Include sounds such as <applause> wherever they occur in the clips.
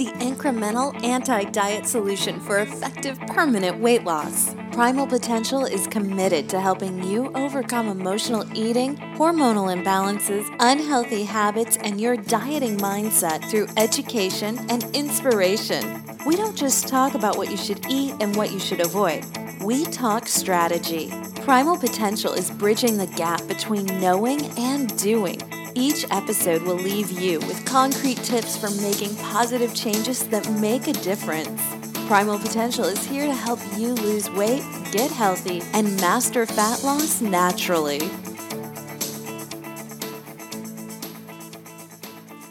the incremental anti diet solution for effective permanent weight loss. Primal Potential is committed to helping you overcome emotional eating, hormonal imbalances, unhealthy habits, and your dieting mindset through education and inspiration. We don't just talk about what you should eat and what you should avoid, we talk strategy. Primal Potential is bridging the gap between knowing and doing each episode will leave you with concrete tips for making positive changes that make a difference. Primal Potential is here to help you lose weight, get healthy, and master fat loss naturally.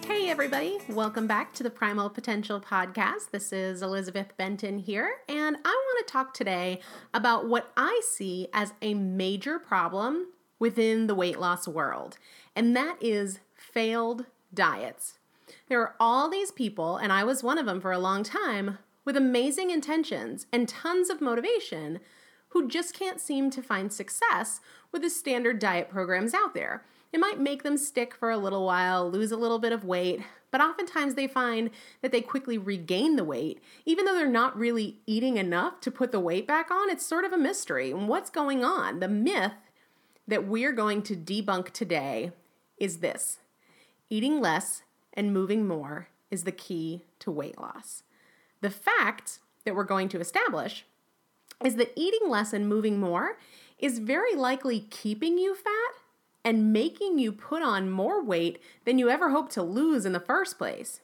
Hey, everybody, welcome back to the Primal Potential Podcast. This is Elizabeth Benton here, and I want to talk today about what I see as a major problem within the weight loss world, and that is failed diets. There are all these people, and I was one of them for a long time, with amazing intentions and tons of motivation who just can't seem to find success with the standard diet programs out there. It might make them stick for a little while, lose a little bit of weight, but oftentimes they find that they quickly regain the weight, even though they're not really eating enough to put the weight back on. It's sort of a mystery. What's going on? The myth that we're going to debunk today is this eating less and moving more is the key to weight loss. The fact that we're going to establish is that eating less and moving more is very likely keeping you fat and making you put on more weight than you ever hoped to lose in the first place.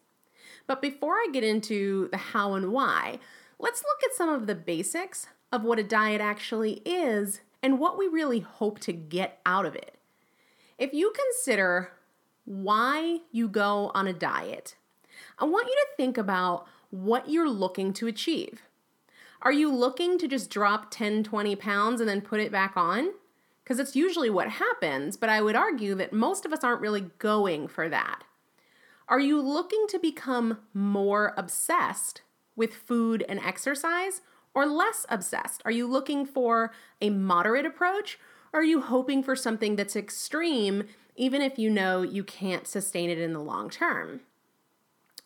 But before I get into the how and why, let's look at some of the basics of what a diet actually is and what we really hope to get out of it. If you consider why you go on a diet, I want you to think about what you're looking to achieve. Are you looking to just drop 10, 20 pounds and then put it back on? Because it's usually what happens, but I would argue that most of us aren't really going for that. Are you looking to become more obsessed with food and exercise or less obsessed? Are you looking for a moderate approach or are you hoping for something that's extreme even if you know you can't sustain it in the long term?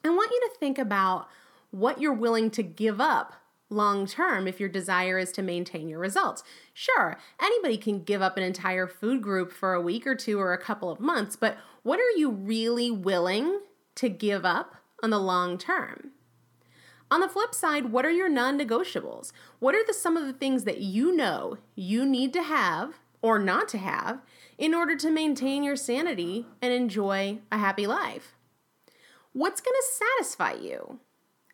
I want you to think about what you're willing to give up long term if your desire is to maintain your results. Sure, anybody can give up an entire food group for a week or two or a couple of months, but what are you really willing to give up on the long term? On the flip side, what are your non negotiables? What are the, some of the things that you know you need to have or not to have in order to maintain your sanity and enjoy a happy life? What's going to satisfy you?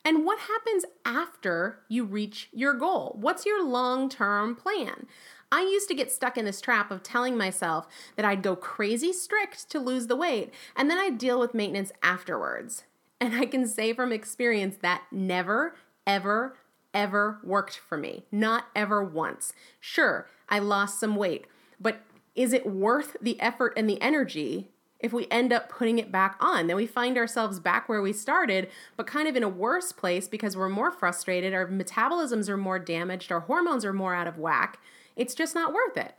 And what happens after you reach your goal? What's your long term plan? I used to get stuck in this trap of telling myself that I'd go crazy strict to lose the weight and then I'd deal with maintenance afterwards. And I can say from experience that never, ever, ever worked for me. Not ever once. Sure, I lost some weight, but is it worth the effort and the energy if we end up putting it back on. Then we find ourselves back where we started, but kind of in a worse place because we're more frustrated, our metabolisms are more damaged, our hormones are more out of whack. It's just not worth it.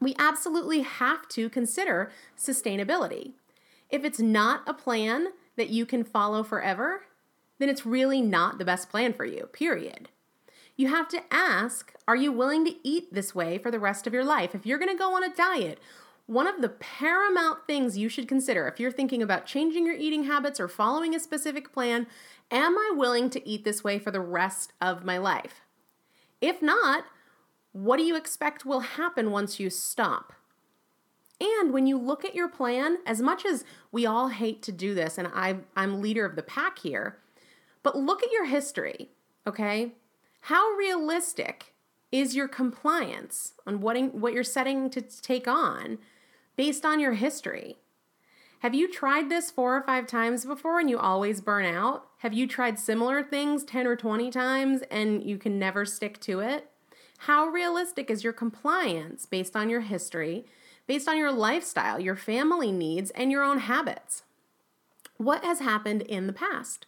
We absolutely have to consider sustainability. If it's not a plan that you can follow forever, then it's really not the best plan for you, period. You have to ask Are you willing to eat this way for the rest of your life? If you're gonna go on a diet, one of the paramount things you should consider if you're thinking about changing your eating habits or following a specific plan am I willing to eat this way for the rest of my life? If not, what do you expect will happen once you stop? And when you look at your plan, as much as we all hate to do this, and I, I'm leader of the pack here, but look at your history, okay? How realistic is your compliance on what, what you're setting to take on based on your history. Have you tried this four or five times before and you always burn out? Have you tried similar things 10 or 20 times and you can never stick to it? How realistic is your compliance based on your history, based on your lifestyle, your family needs, and your own habits? What has happened in the past?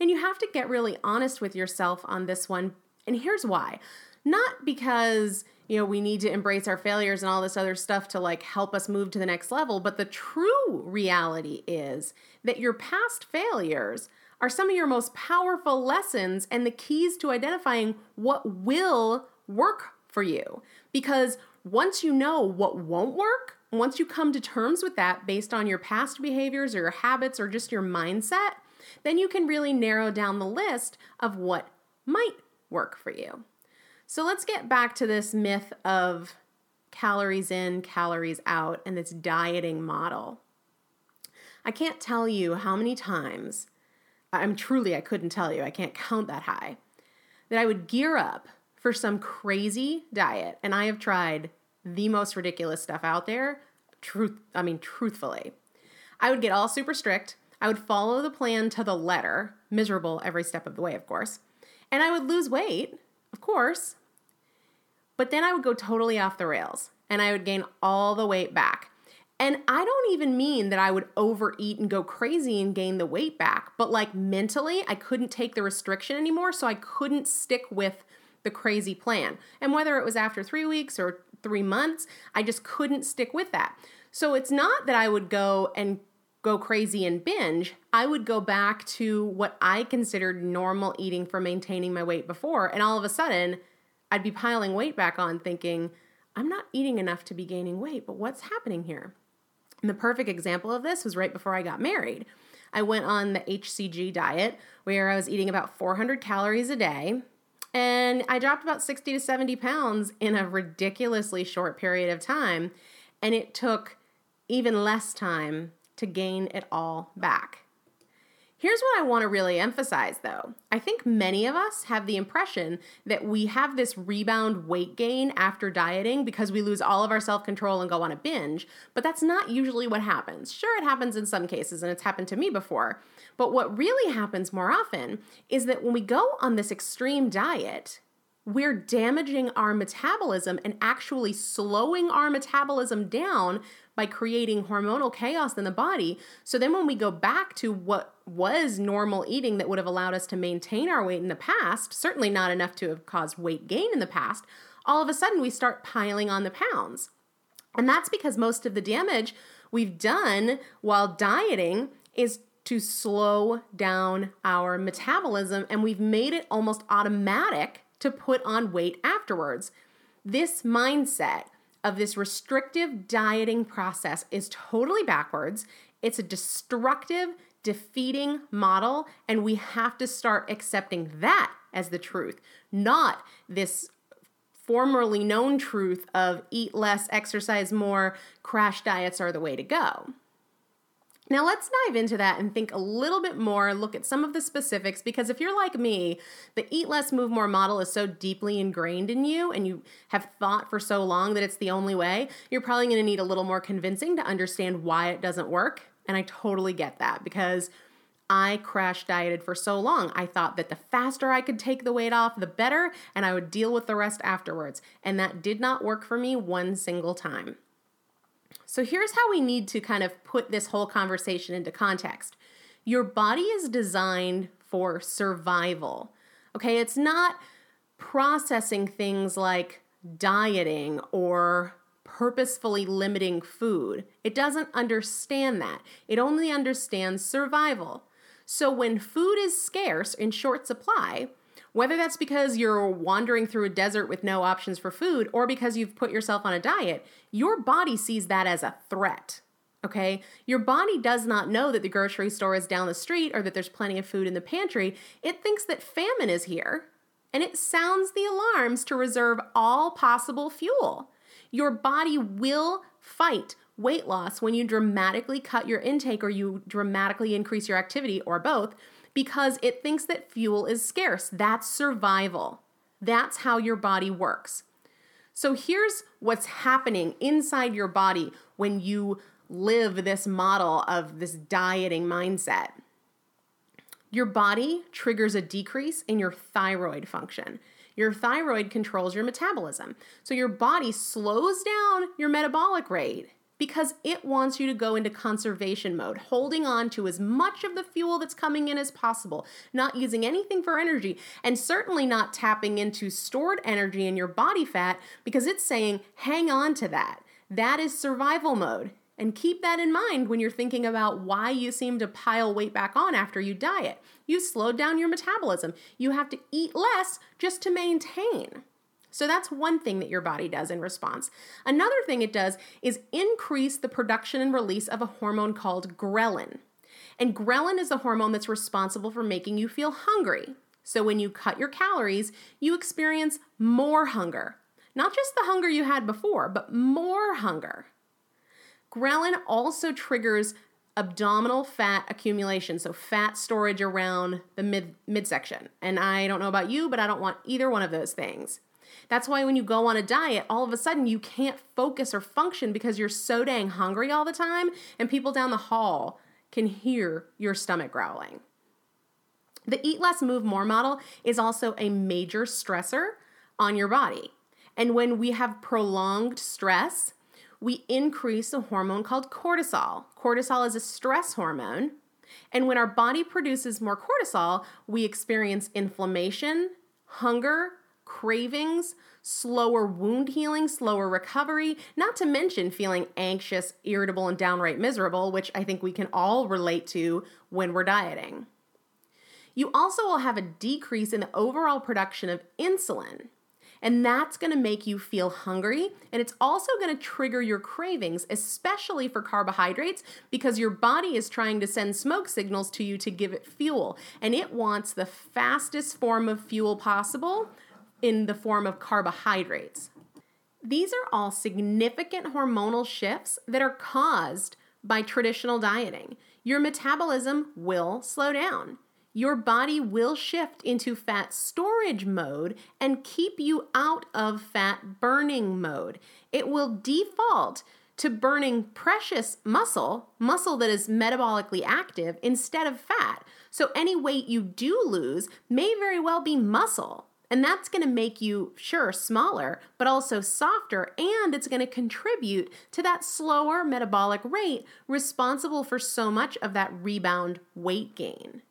And you have to get really honest with yourself on this one. And here's why not because you know, we need to embrace our failures and all this other stuff to like help us move to the next level. But the true reality is that your past failures are some of your most powerful lessons and the keys to identifying what will work for you. Because once you know what won't work, once you come to terms with that based on your past behaviors or your habits or just your mindset, then you can really narrow down the list of what might work for you. So let's get back to this myth of calories in, calories out, and this dieting model. I can't tell you how many times, I'm truly, I couldn't tell you, I can't count that high, that I would gear up for some crazy diet, and I have tried the most ridiculous stuff out there. Truth, I mean, truthfully, I would get all super strict. I would follow the plan to the letter, miserable every step of the way, of course. And I would lose weight, of course. But then I would go totally off the rails and I would gain all the weight back. And I don't even mean that I would overeat and go crazy and gain the weight back, but like mentally, I couldn't take the restriction anymore. So I couldn't stick with the crazy plan. And whether it was after three weeks or three months, I just couldn't stick with that. So it's not that I would go and go crazy and binge. I would go back to what I considered normal eating for maintaining my weight before. And all of a sudden, I'd be piling weight back on thinking, I'm not eating enough to be gaining weight, but what's happening here? And the perfect example of this was right before I got married. I went on the HCG diet where I was eating about 400 calories a day. And I dropped about 60 to 70 pounds in a ridiculously short period of time. And it took even less time to gain it all back. Here's what I want to really emphasize though. I think many of us have the impression that we have this rebound weight gain after dieting because we lose all of our self control and go on a binge, but that's not usually what happens. Sure, it happens in some cases, and it's happened to me before. But what really happens more often is that when we go on this extreme diet, we're damaging our metabolism and actually slowing our metabolism down by creating hormonal chaos in the body. So then when we go back to what was normal eating that would have allowed us to maintain our weight in the past, certainly not enough to have caused weight gain in the past, all of a sudden we start piling on the pounds. And that's because most of the damage we've done while dieting is to slow down our metabolism, and we've made it almost automatic to put on weight afterwards. This mindset of this restrictive dieting process is totally backwards. It's a destructive, defeating model, and we have to start accepting that as the truth, not this formerly known truth of eat less, exercise more, crash diets are the way to go. Now, let's dive into that and think a little bit more, look at some of the specifics, because if you're like me, the eat less, move more model is so deeply ingrained in you and you have thought for so long that it's the only way, you're probably gonna need a little more convincing to understand why it doesn't work. And I totally get that because I crash dieted for so long. I thought that the faster I could take the weight off, the better, and I would deal with the rest afterwards. And that did not work for me one single time. So here's how we need to kind of put this whole conversation into context. Your body is designed for survival. Okay, it's not processing things like dieting or purposefully limiting food. It doesn't understand that. It only understands survival. So when food is scarce in short supply, whether that's because you're wandering through a desert with no options for food or because you've put yourself on a diet, your body sees that as a threat. Okay? Your body does not know that the grocery store is down the street or that there's plenty of food in the pantry. It thinks that famine is here and it sounds the alarms to reserve all possible fuel. Your body will fight weight loss when you dramatically cut your intake or you dramatically increase your activity or both because it thinks that fuel is scarce. That's survival. That's how your body works. So here's what's happening inside your body when you live this model of this dieting mindset. Your body triggers a decrease in your thyroid function. Your thyroid controls your metabolism. So your body slows down your metabolic rate because it wants you to go into conservation mode, holding on to as much of the fuel that's coming in as possible, not using anything for energy, and certainly not tapping into stored energy in your body fat because it's saying, hang on to that. That is survival mode. And keep that in mind when you're thinking about why you seem to pile weight back on after you diet. You slowed down your metabolism. You have to eat less just to maintain. So that's one thing that your body does in response. Another thing it does is increase the production and release of a hormone called ghrelin. And ghrelin is the hormone that's responsible for making you feel hungry. So when you cut your calories, you experience more hunger. Not just the hunger you had before, but more hunger. Ghrelin also triggers abdominal fat accumulation, so fat storage around the mid midsection. And I don't know about you, but I don't want either one of those things. That's why when you go on a diet, all of a sudden you can't focus or function because you're so dang hungry all the time, and people down the hall can hear your stomach growling. The eat less, move more model is also a major stressor on your body. And when we have prolonged stress, we increase a hormone called cortisol. Cortisol is a stress hormone. And when our body produces more cortisol, we experience inflammation, hunger, cravings, slower wound healing, slower recovery, not to mention feeling anxious, irritable, and downright miserable, which I think we can all relate to when we're dieting. You also will have a decrease in the overall production of insulin. And that's gonna make you feel hungry. And it's also gonna trigger your cravings, especially for carbohydrates, because your body is trying to send smoke signals to you to give it fuel. And it wants the fastest form of fuel possible in the form of carbohydrates. These are all significant hormonal shifts that are caused by traditional dieting. Your metabolism will slow down your body will shift into fat storage mode and keep you out of fat burning mode. It will default to burning precious muscle, muscle that is metabolically active, instead of fat. So any weight you do lose may very well be muscle. And that's going to make you, sure, smaller, but also softer, and it's going to contribute to that slower metabolic rate responsible for so much of that rebound weight gain.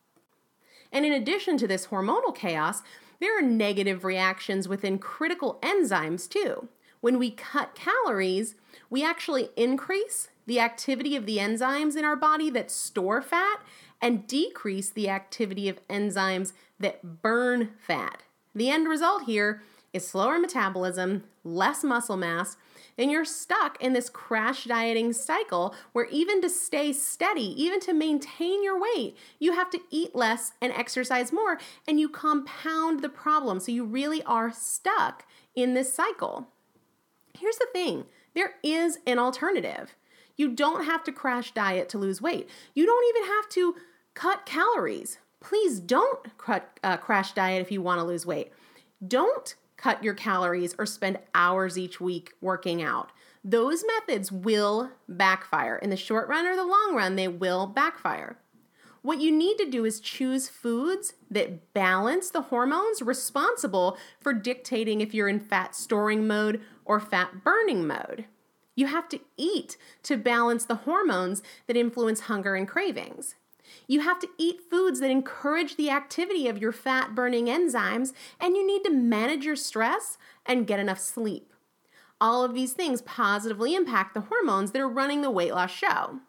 And in addition to this hormonal chaos, there are negative reactions within critical enzymes too. When we cut calories, we actually increase the activity of the enzymes in our body that store fat and decrease the activity of enzymes that burn fat. The end result here is slower metabolism, less muscle mass, and you're stuck in this crash dieting cycle where even to stay steady, even to maintain your weight, you have to eat less and exercise more, and you compound the problem. So you really are stuck in this cycle. Here's the thing there is an alternative. You don't have to crash diet to lose weight, you don't even have to cut calories. Please don't cut, uh, crash diet if you want to lose weight. Don't cut your calories, or spend hours each week working out. Those methods will backfire. In the short run or the long run, they will backfire. What you need to do is choose foods that balance the hormones responsible for dictating if you're in fat storing mode or fat burning mode. You have to eat to balance the hormones that influence hunger and cravings. You have to eat foods that encourage the activity of your fat burning enzymes, and you need to manage your stress and get enough sleep. All of these things positively impact the hormones that are running the weight loss show.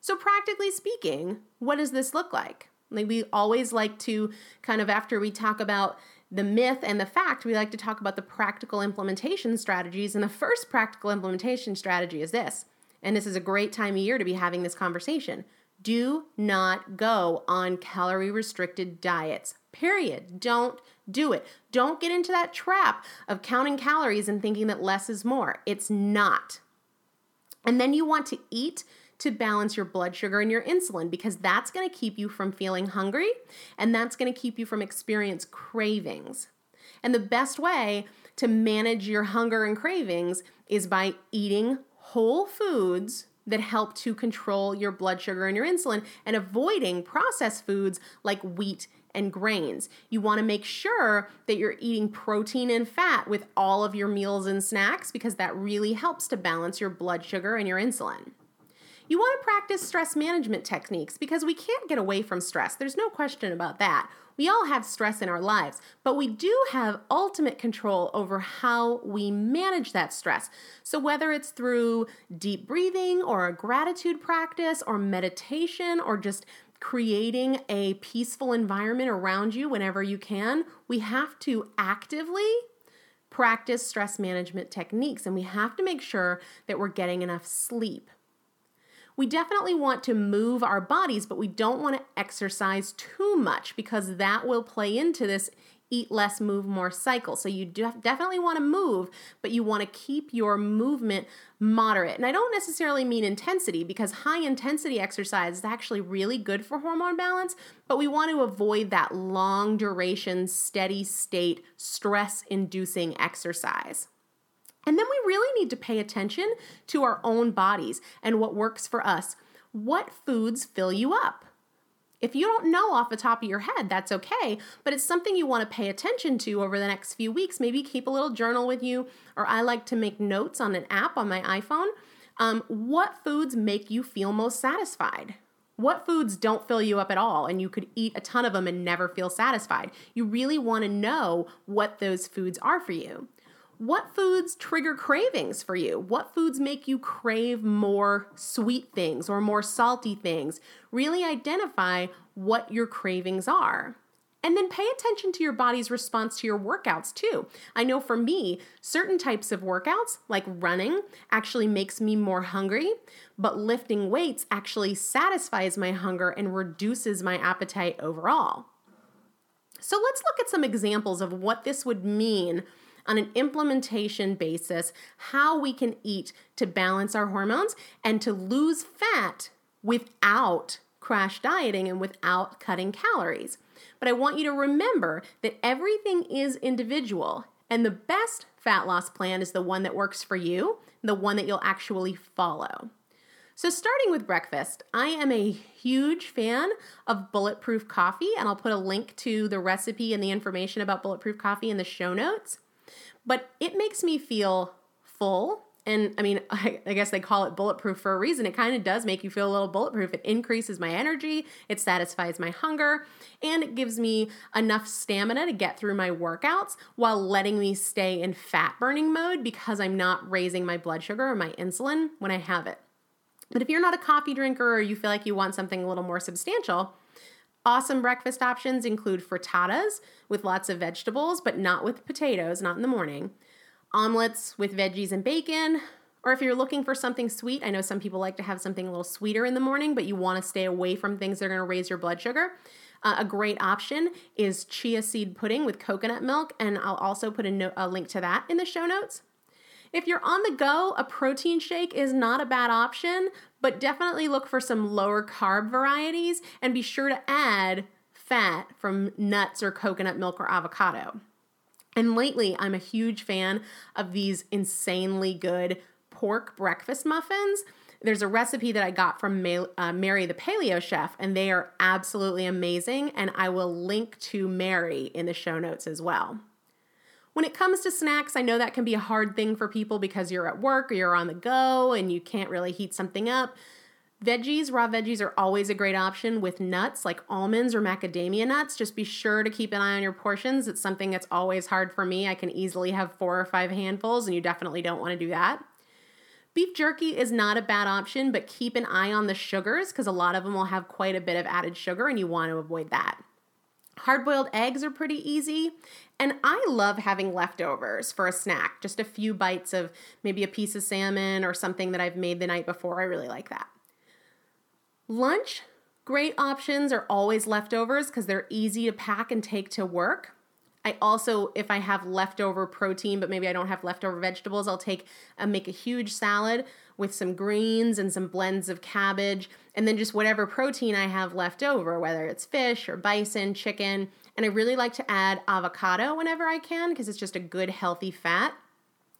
So, practically speaking, what does this look like? Like we always like to kind of after we talk about the myth and the fact, we like to talk about the practical implementation strategies. And the first practical implementation strategy is this. And this is a great time of year to be having this conversation. Do not go on calorie restricted diets. Period. Don't do it. Don't get into that trap of counting calories and thinking that less is more. It's not. And then you want to eat to balance your blood sugar and your insulin because that's going to keep you from feeling hungry and that's going to keep you from experience cravings. And the best way to manage your hunger and cravings is by eating whole foods that help to control your blood sugar and your insulin and avoiding processed foods like wheat and grains. You want to make sure that you're eating protein and fat with all of your meals and snacks because that really helps to balance your blood sugar and your insulin. You want to practice stress management techniques because we can't get away from stress. There's no question about that. We all have stress in our lives, but we do have ultimate control over how we manage that stress. So, whether it's through deep breathing or a gratitude practice or meditation or just creating a peaceful environment around you whenever you can, we have to actively practice stress management techniques and we have to make sure that we're getting enough sleep. We definitely want to move our bodies, but we don't want to exercise too much because that will play into this eat less, move more cycle. So you definitely want to move, but you want to keep your movement moderate. And I don't necessarily mean intensity because high intensity exercise is actually really good for hormone balance, but we want to avoid that long duration, steady state, stress inducing exercise. And then we really need to pay attention to our own bodies and what works for us. What foods fill you up? If you don't know off the top of your head, that's okay, but it's something you want to pay attention to over the next few weeks. Maybe keep a little journal with you, or I like to make notes on an app on my iPhone. Um, what foods make you feel most satisfied? What foods don't fill you up at all and you could eat a ton of them and never feel satisfied? You really want to know what those foods are for you. What foods trigger cravings for you? What foods make you crave more sweet things or more salty things? Really identify what your cravings are. And then pay attention to your body's response to your workouts too. I know for me, certain types of workouts, like running, actually makes me more hungry, but lifting weights actually satisfies my hunger and reduces my appetite overall. So let's look at some examples of what this would mean on an implementation basis how we can eat to balance our hormones and to lose fat without crash dieting and without cutting calories. But I want you to remember that everything is individual, and the best fat loss plan is the one that works for you, the one that you'll actually follow. So, starting with breakfast, I am a huge fan of bulletproof coffee, and I'll put a link to the recipe and the information about bulletproof coffee in the show notes but it makes me feel full. And I mean, <laughs> I, I guess they call it bulletproof for a reason. It kind of does make you feel a little bulletproof. It increases my energy, it satisfies my hunger, and it gives me enough stamina to get through my workouts while letting me stay in fat burning mode because I'm not raising my blood sugar or my insulin when I have it. But if you're not a coffee drinker or you feel like you want something a little more substantial, Awesome breakfast options include frittatas with lots of vegetables, but not with potatoes, not in the morning. Omelets with veggies and bacon. Or if you're looking for something sweet, I know some people like to have something a little sweeter in the morning, but you want to stay away from things that are going to raise your blood sugar. Uh, a great option is chia seed pudding with coconut milk, and I'll also put a, no- a link to that in the show notes. If you're on the go, a protein shake is not a bad option, but definitely look for some lower carb varieties and be sure to add fat from nuts or coconut milk or avocado. And lately, I'm a huge fan of these insanely good pork breakfast muffins. There's a recipe that I got from uh, Mary the Paleo Chef, and they are absolutely amazing. And I will link to Mary in the show notes as well. When it comes to snacks, I know that can be a hard thing for people because you're at work or you're on the go and you can't really heat something up. Veggies, raw veggies are always a great option with nuts like almonds or macadamia nuts. Just be sure to keep an eye on your portions. It's something that's always hard for me. I can easily have four or five handfuls, and you definitely don't want to do that. Beef jerky is not a bad option, but keep an eye on the sugars because a lot of them will have quite a bit of added sugar, and you want to avoid that. Hard boiled eggs are pretty easy. And I love having leftovers for a snack, just a few bites of maybe a piece of salmon or something that I've made the night before. I really like that. Lunch, great options are always leftovers because they're easy to pack and take to work. I also, if I have leftover protein, but maybe I don't have leftover vegetables, I'll take and make a huge salad with some greens and some blends of cabbage, and then just whatever protein I have left over, whether it's fish or bison, chicken. And I really like to add avocado whenever I can because it's just a good, healthy fat.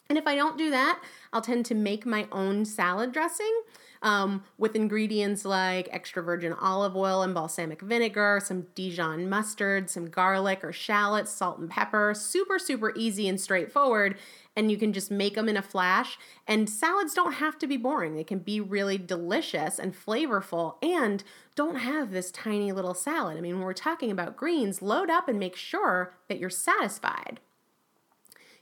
And if I don't do that, I'll tend to make my own salad dressing um, with ingredients like extra virgin olive oil and balsamic vinegar, some Dijon mustard, some garlic or shallots, salt and pepper. Super, super easy and straightforward. And you can just make them in a flash. And salads don't have to be boring, they can be really delicious and flavorful and don't have this tiny little salad. I mean, when we're talking about greens, load up and make sure that you're satisfied.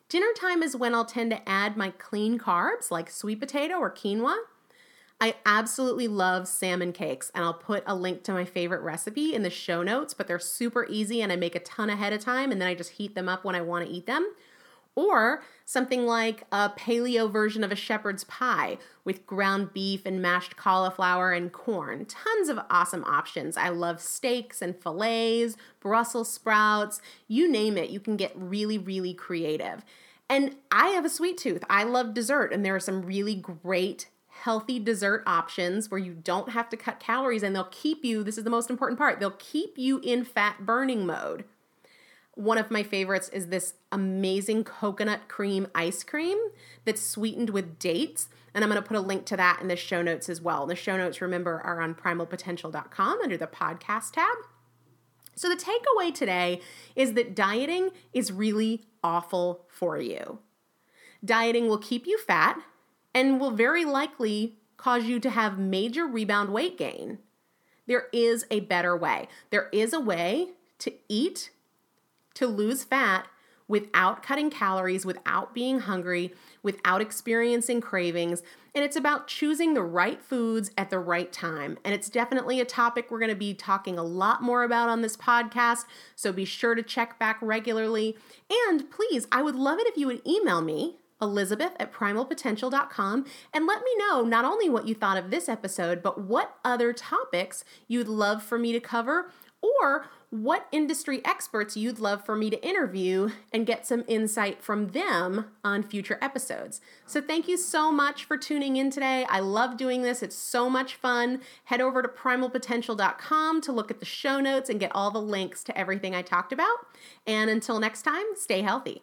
Dinner time is when I'll tend to add my clean carbs like sweet potato or quinoa. I absolutely love salmon cakes, and I'll put a link to my favorite recipe in the show notes, but they're super easy and I make a ton ahead of time and then I just heat them up when I want to eat them. Or something like a paleo version of a shepherd's pie with ground beef and mashed cauliflower and corn. Tons of awesome options. I love steaks and fillets, Brussels sprouts, you name it. You can get really, really creative. And I have a sweet tooth. I love dessert, and there are some really great healthy dessert options where you don't have to cut calories and they'll keep you, this is the most important part, they'll keep you in fat burning mode. One of my favorites is this amazing coconut cream ice cream that's sweetened with dates. And I'm going to put a link to that in the show notes as well. The show notes, remember, are on primalpotential.com under the podcast tab. So, the takeaway today is that dieting is really awful for you. Dieting will keep you fat and will very likely cause you to have major rebound weight gain. There is a better way. There is a way to eat to lose fat without cutting calories, without being hungry, without experiencing cravings. And it's about choosing the right foods at the right time. And it's definitely a topic we're going to be talking a lot more about on this podcast. So be sure to check back regularly. And please, I would love it if you would email me. Elizabeth at primalpotential.com and let me know not only what you thought of this episode, but what other topics you'd love for me to cover or what industry experts you'd love for me to interview and get some insight from them on future episodes. So, thank you so much for tuning in today. I love doing this, it's so much fun. Head over to primalpotential.com to look at the show notes and get all the links to everything I talked about. And until next time, stay healthy.